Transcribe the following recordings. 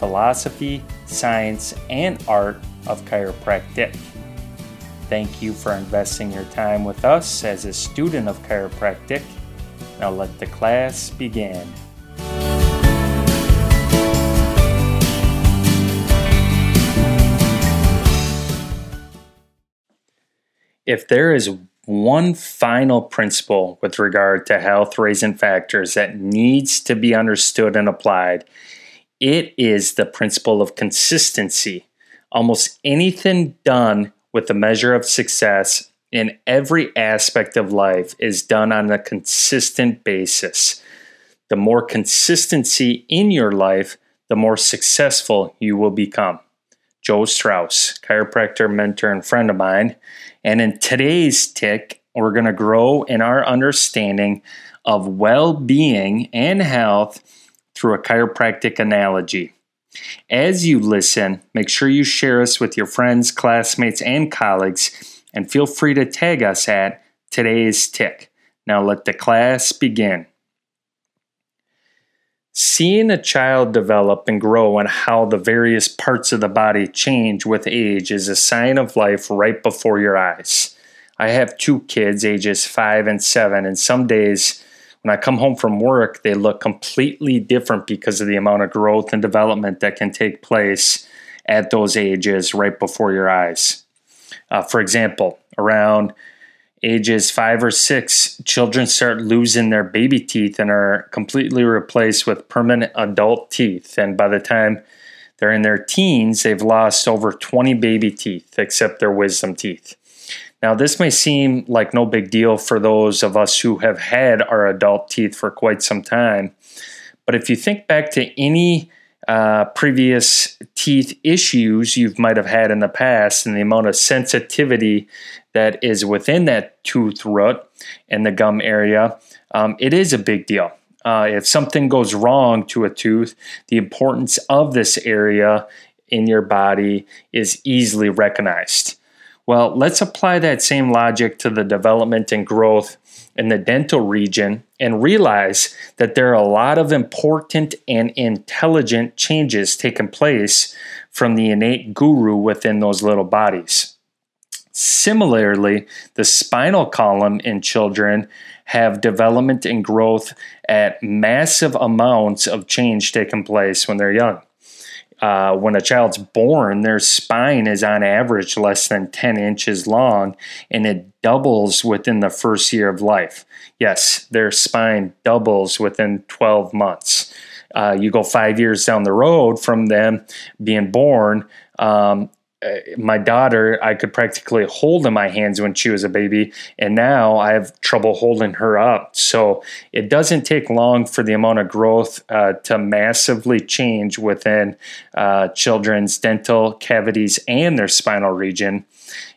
philosophy, science, and art of chiropractic. Thank you for investing your time with us as a student of chiropractic. Now let the class begin. If there is one final principle with regard to health raising factors that needs to be understood and applied, it is the principle of consistency. Almost anything done with the measure of success in every aspect of life is done on a consistent basis. The more consistency in your life, the more successful you will become. Joe Strauss, chiropractor, mentor, and friend of mine. And in today's tick, we're going to grow in our understanding of well being and health through a chiropractic analogy. As you listen, make sure you share us with your friends, classmates, and colleagues, and feel free to tag us at today's tick. Now let the class begin. Seeing a child develop and grow and how the various parts of the body change with age is a sign of life right before your eyes. I have two kids, ages five and seven, and some days when I come home from work, they look completely different because of the amount of growth and development that can take place at those ages right before your eyes. Uh, for example, around ages five or six, children start losing their baby teeth and are completely replaced with permanent adult teeth. And by the time they're in their teens, they've lost over 20 baby teeth, except their wisdom teeth. Now, this may seem like no big deal for those of us who have had our adult teeth for quite some time. But if you think back to any uh, previous teeth issues you might have had in the past and the amount of sensitivity that is within that tooth root and the gum area, um, it is a big deal. Uh, if something goes wrong to a tooth, the importance of this area in your body is easily recognized. Well, let's apply that same logic to the development and growth in the dental region and realize that there are a lot of important and intelligent changes taking place from the innate guru within those little bodies. Similarly, the spinal column in children have development and growth at massive amounts of change taking place when they're young uh, when a child's born, their spine is on average less than 10 inches long, and it doubles within the first year of life. Yes, their spine doubles within 12 months. Uh, you go five years down the road from them being born, um, my daughter, I could practically hold in my hands when she was a baby, and now I have trouble holding her up. So it doesn't take long for the amount of growth uh, to massively change within uh, children's dental cavities and their spinal region.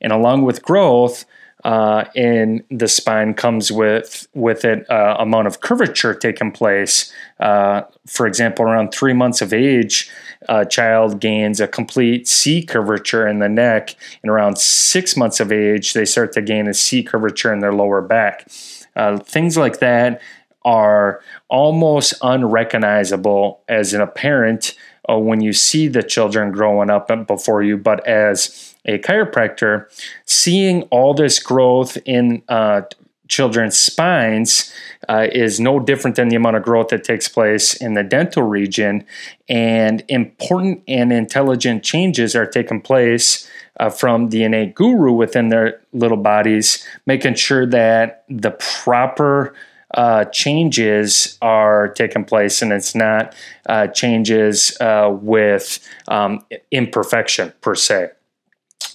And along with growth, uh, in the spine comes with with it uh, amount of curvature taking place. Uh, for example, around three months of age, a child gains a complete C curvature in the neck, and around six months of age, they start to gain a C curvature in their lower back. Uh, things like that are almost unrecognizable as an parent uh, when you see the children growing up before you, but as a chiropractor, seeing all this growth in uh, children's spines uh, is no different than the amount of growth that takes place in the dental region. And important and intelligent changes are taking place uh, from the innate guru within their little bodies, making sure that the proper uh, changes are taking place and it's not uh, changes uh, with um, imperfection per se.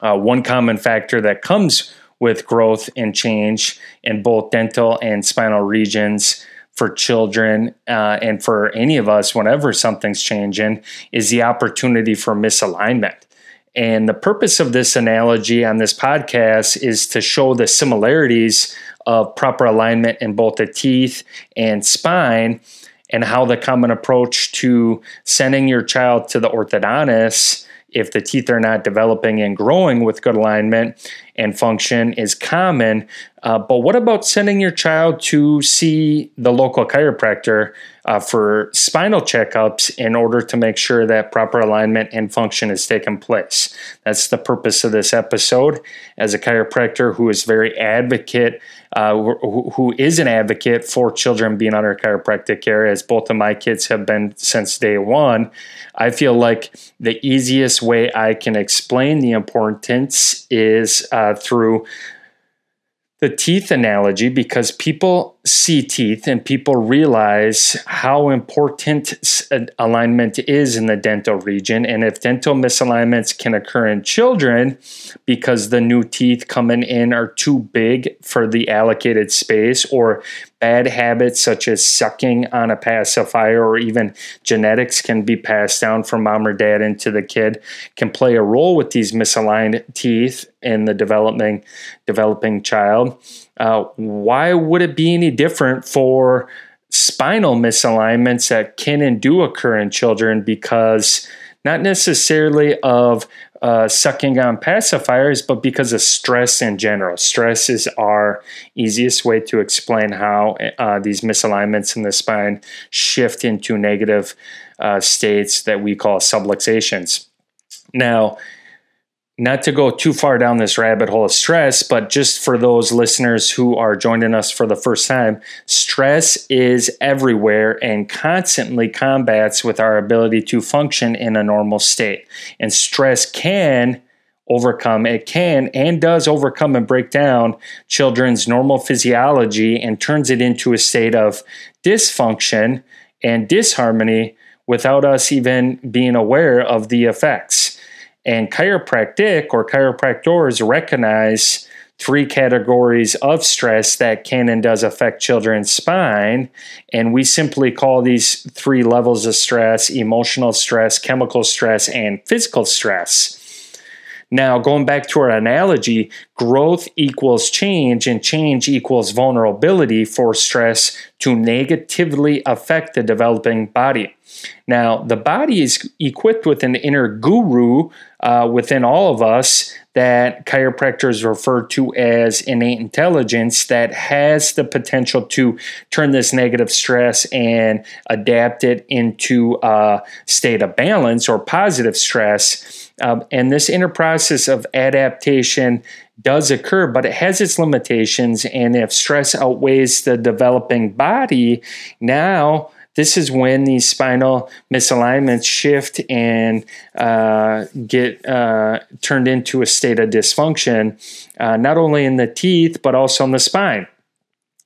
Uh, one common factor that comes with growth and change in both dental and spinal regions for children uh, and for any of us whenever something's changing is the opportunity for misalignment. And the purpose of this analogy on this podcast is to show the similarities of proper alignment in both the teeth and spine and how the common approach to sending your child to the orthodontist if the teeth are not developing and growing with good alignment and function is common. Uh, but what about sending your child to see the local chiropractor uh, for spinal checkups in order to make sure that proper alignment and function is taking place. That's the purpose of this episode. As a chiropractor who is very advocate, uh, who, who is an advocate for children being under chiropractic care, as both of my kids have been since day one, I feel like the easiest way I can explain the importance is through the teeth analogy because people see teeth and people realize how important alignment is in the dental region. And if dental misalignments can occur in children because the new teeth coming in are too big for the allocated space, or bad habits such as sucking on a pacifier, or even genetics can be passed down from mom or dad into the kid, can play a role with these misaligned teeth in the developing developing child. Uh, why would it be any different for spinal misalignments that can and do occur in children? Because not necessarily of uh, sucking on pacifiers, but because of stress in general. Stress is our easiest way to explain how uh, these misalignments in the spine shift into negative uh, states that we call subluxations. Now, not to go too far down this rabbit hole of stress, but just for those listeners who are joining us for the first time, stress is everywhere and constantly combats with our ability to function in a normal state. And stress can overcome, it can and does overcome and break down children's normal physiology and turns it into a state of dysfunction and disharmony without us even being aware of the effects. And chiropractic or chiropractors recognize three categories of stress that can and does affect children's spine. And we simply call these three levels of stress emotional stress, chemical stress, and physical stress. Now, going back to our analogy, growth equals change, and change equals vulnerability for stress to negatively affect the developing body. Now, the body is equipped with an inner guru uh, within all of us that chiropractors refer to as innate intelligence that has the potential to turn this negative stress and adapt it into a state of balance or positive stress. Um, and this inner process of adaptation does occur, but it has its limitations. And if stress outweighs the developing body, now this is when these spinal misalignments shift and uh, get uh, turned into a state of dysfunction, uh, not only in the teeth, but also in the spine.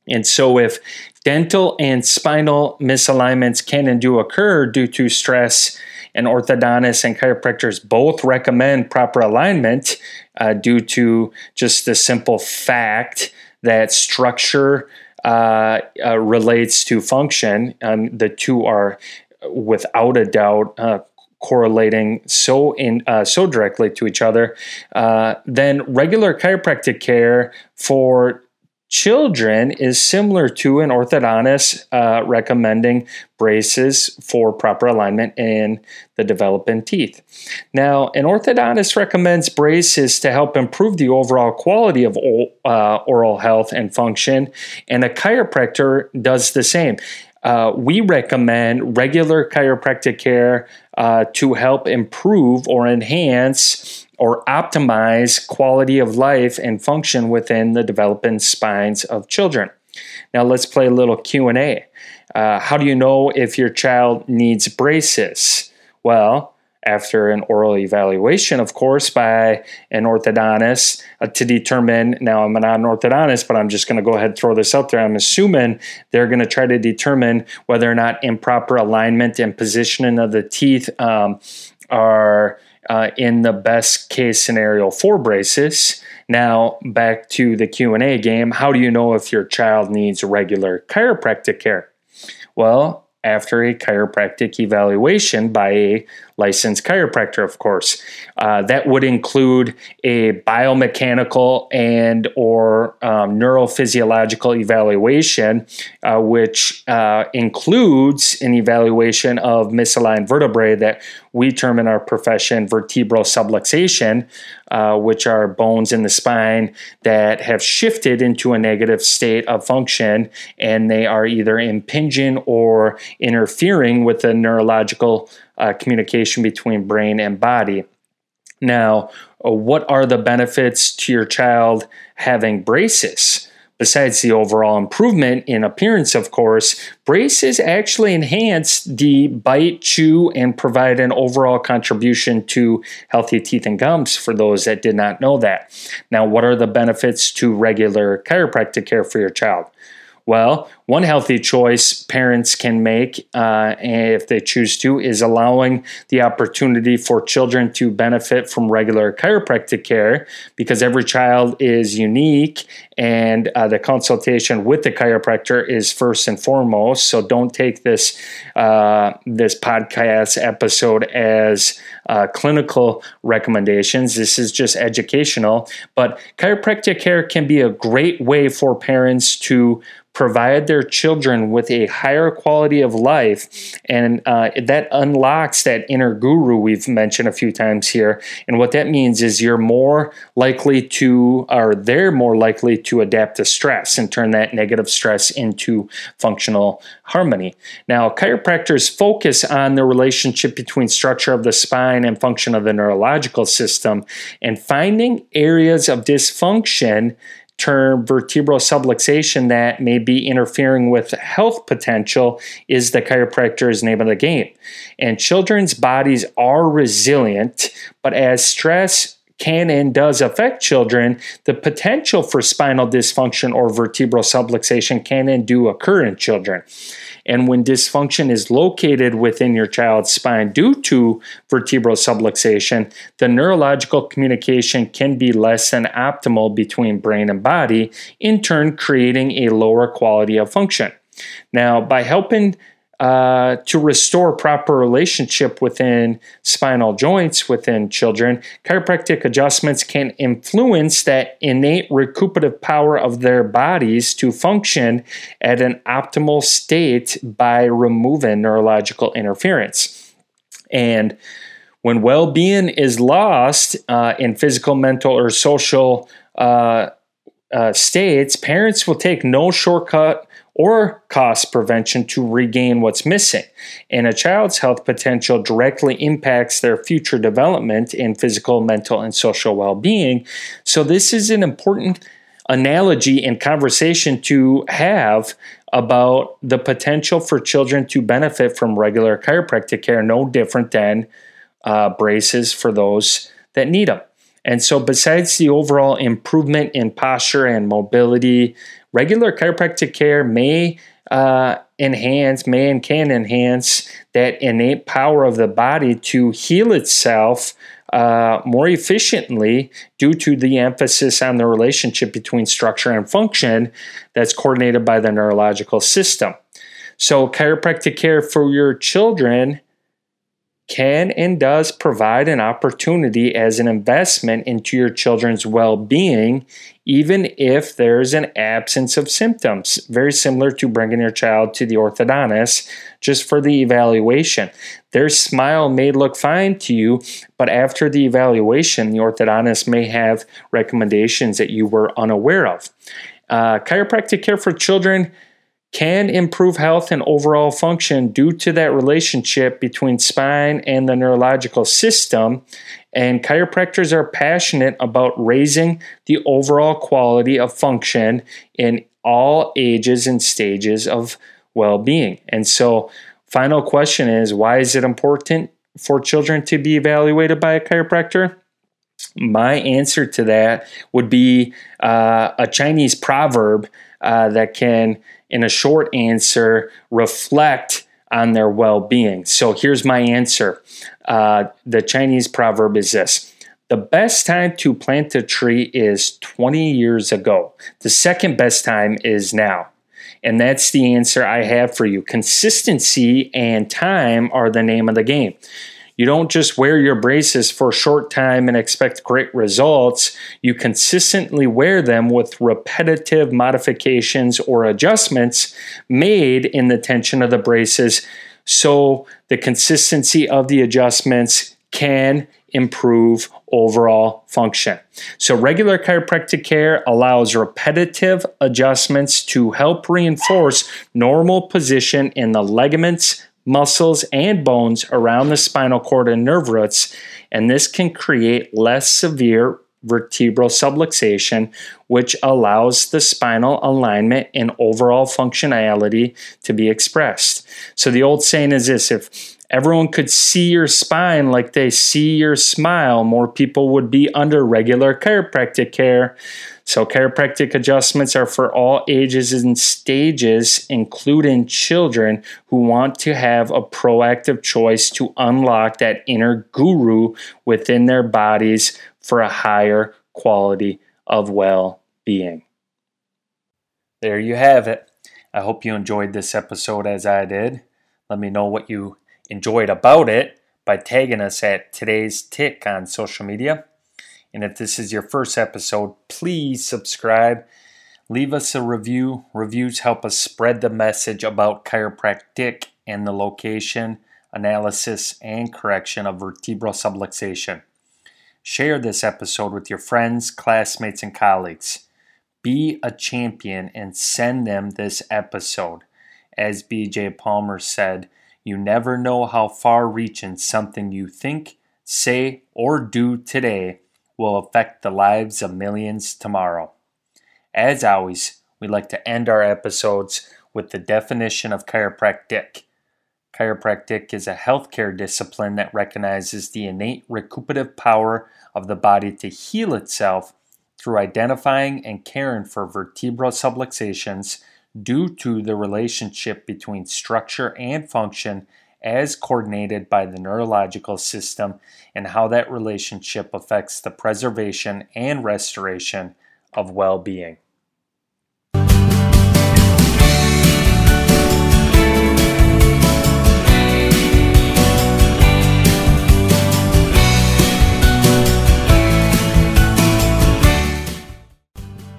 And so, if dental and spinal misalignments can and do occur due to stress, and orthodontists and chiropractors both recommend proper alignment uh, due to just the simple fact that structure uh, uh, relates to function. Um, the two are without a doubt uh, correlating so in uh, so directly to each other, uh, then regular chiropractic care for children is similar to an orthodontist uh, recommending braces for proper alignment in the developing teeth. Now, an orthodontist recommends braces to help improve the overall quality of uh, oral health and function, and a chiropractor does the same. Uh, we recommend regular chiropractic care uh, to help improve or enhance or optimize quality of life and function within the developing spines of children. Now let's play a little Q&A. Uh, how do you know if your child needs braces? Well, after an oral evaluation, of course, by an orthodontist uh, to determine. Now, I'm not an orthodontist, but I'm just going to go ahead and throw this out there. I'm assuming they're going to try to determine whether or not improper alignment and positioning of the teeth um, are uh, in the best case scenario for braces. Now back to the Q&A game. How do you know if your child needs regular chiropractic care? Well, after a chiropractic evaluation by a licensed chiropractor, of course. Uh, that would include a biomechanical and or um, neurophysiological evaluation, uh, which uh, includes an evaluation of misaligned vertebrae that we term in our profession vertebral subluxation, uh, which are bones in the spine that have shifted into a negative state of function and they are either impinging or interfering with the neurological uh, communication between brain and body. Now, uh, what are the benefits to your child having braces? Besides the overall improvement in appearance, of course, braces actually enhance the bite, chew, and provide an overall contribution to healthy teeth and gums for those that did not know that. Now, what are the benefits to regular chiropractic care for your child? Well, one healthy choice parents can make, uh, if they choose to, is allowing the opportunity for children to benefit from regular chiropractic care because every child is unique and uh, the consultation with the chiropractor is first and foremost. So don't take this uh, this podcast episode as uh, clinical recommendations. This is just educational. But chiropractic care can be a great way for parents to provide their children with a higher quality of life. And uh, that unlocks that inner guru we've mentioned a few times here. And what that means is you're more likely to, or they're more likely to adapt to stress and turn that negative stress into functional harmony. Now, chiropractors focus on the relationship between structure of the spine and function of the neurological system and finding areas of dysfunction term vertebral subluxation that may be interfering with health potential is the chiropractor's name of the game. And children's bodies are resilient, but as stress can and does affect children, the potential for spinal dysfunction or vertebral subluxation can and do occur in children. And when dysfunction is located within your child's spine due to vertebral subluxation, the neurological communication can be less than optimal between brain and body, in turn, creating a lower quality of function. Now, by helping uh, to restore proper relationship within spinal joints within children, chiropractic adjustments can influence that innate recuperative power of their bodies to function at an optimal state by removing neurological interference. And when well being is lost uh, in physical, mental, or social uh, uh, states, parents will take no shortcut or cost prevention to regain what's missing. And a child's health potential directly impacts their future development in physical, mental, and social well being. So, this is an important analogy and conversation to have about the potential for children to benefit from regular chiropractic care, no different than uh, braces for those that need them. And so, besides the overall improvement in posture and mobility, regular chiropractic care may uh, enhance, may and can enhance that innate power of the body to heal itself uh, more efficiently due to the emphasis on the relationship between structure and function that's coordinated by the neurological system. So, chiropractic care for your children can and does provide an opportunity as an investment into your children's well being, even if there's an absence of symptoms. Very similar to bringing your child to the orthodontist just for the evaluation. Their smile may look fine to you, but after the evaluation, the orthodontist may have recommendations that you were unaware of. Uh, chiropractic care for children can improve health and overall function due to that relationship between spine and the neurological system. And chiropractors are passionate about raising the overall quality of function in all ages and stages of well being. And so, final question is why is it important for children to be evaluated by a chiropractor? My answer to that would be uh, a Chinese proverb uh, that can in a short answer, reflect on their well being. So here's my answer uh, the Chinese proverb is this The best time to plant a tree is 20 years ago, the second best time is now. And that's the answer I have for you. Consistency and time are the name of the game. You don't just wear your braces for a short time and expect great results. You consistently wear them with repetitive modifications or adjustments made in the tension of the braces so the consistency of the adjustments can improve overall function. So, regular chiropractic care allows repetitive adjustments to help reinforce normal position in the ligaments, muscles, and bones around the spinal cord and nerve roots, and this can create less severe vertebral subluxation, which allows the spinal alignment and overall functionality to be expressed. So, the old saying is this if everyone could see your spine like they see your smile, more people would be under regular chiropractic care. So, chiropractic adjustments are for all ages and stages, including children who want to have a proactive choice to unlock that inner guru within their bodies for a higher quality of well being. There you have it. I hope you enjoyed this episode as I did. Let me know what you enjoyed about it by tagging us at today's tick on social media. And if this is your first episode, please subscribe. Leave us a review. Reviews help us spread the message about chiropractic and the location, analysis, and correction of vertebral subluxation. Share this episode with your friends, classmates, and colleagues. Be a champion and send them this episode. As BJ Palmer said, you never know how far reaching something you think, say, or do today will affect the lives of millions tomorrow. As always, we like to end our episodes with the definition of chiropractic. Chiropractic is a healthcare discipline that recognizes the innate recuperative power of the body to heal itself through identifying and caring for vertebral subluxations due to the relationship between structure and function as coordinated by the neurological system and how that relationship affects the preservation and restoration of well being.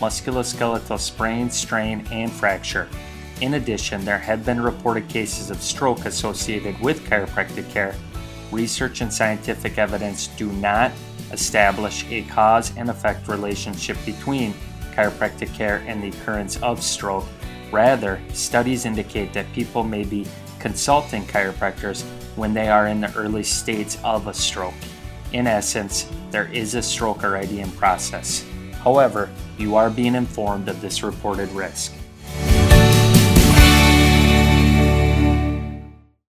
musculoskeletal sprain, strain, and fracture. In addition, there have been reported cases of stroke associated with chiropractic care. Research and scientific evidence do not establish a cause and effect relationship between chiropractic care and the occurrence of stroke. Rather, studies indicate that people may be consulting chiropractors when they are in the early states of a stroke. In essence, there is a stroke already in process. However, you are being informed of this reported risk.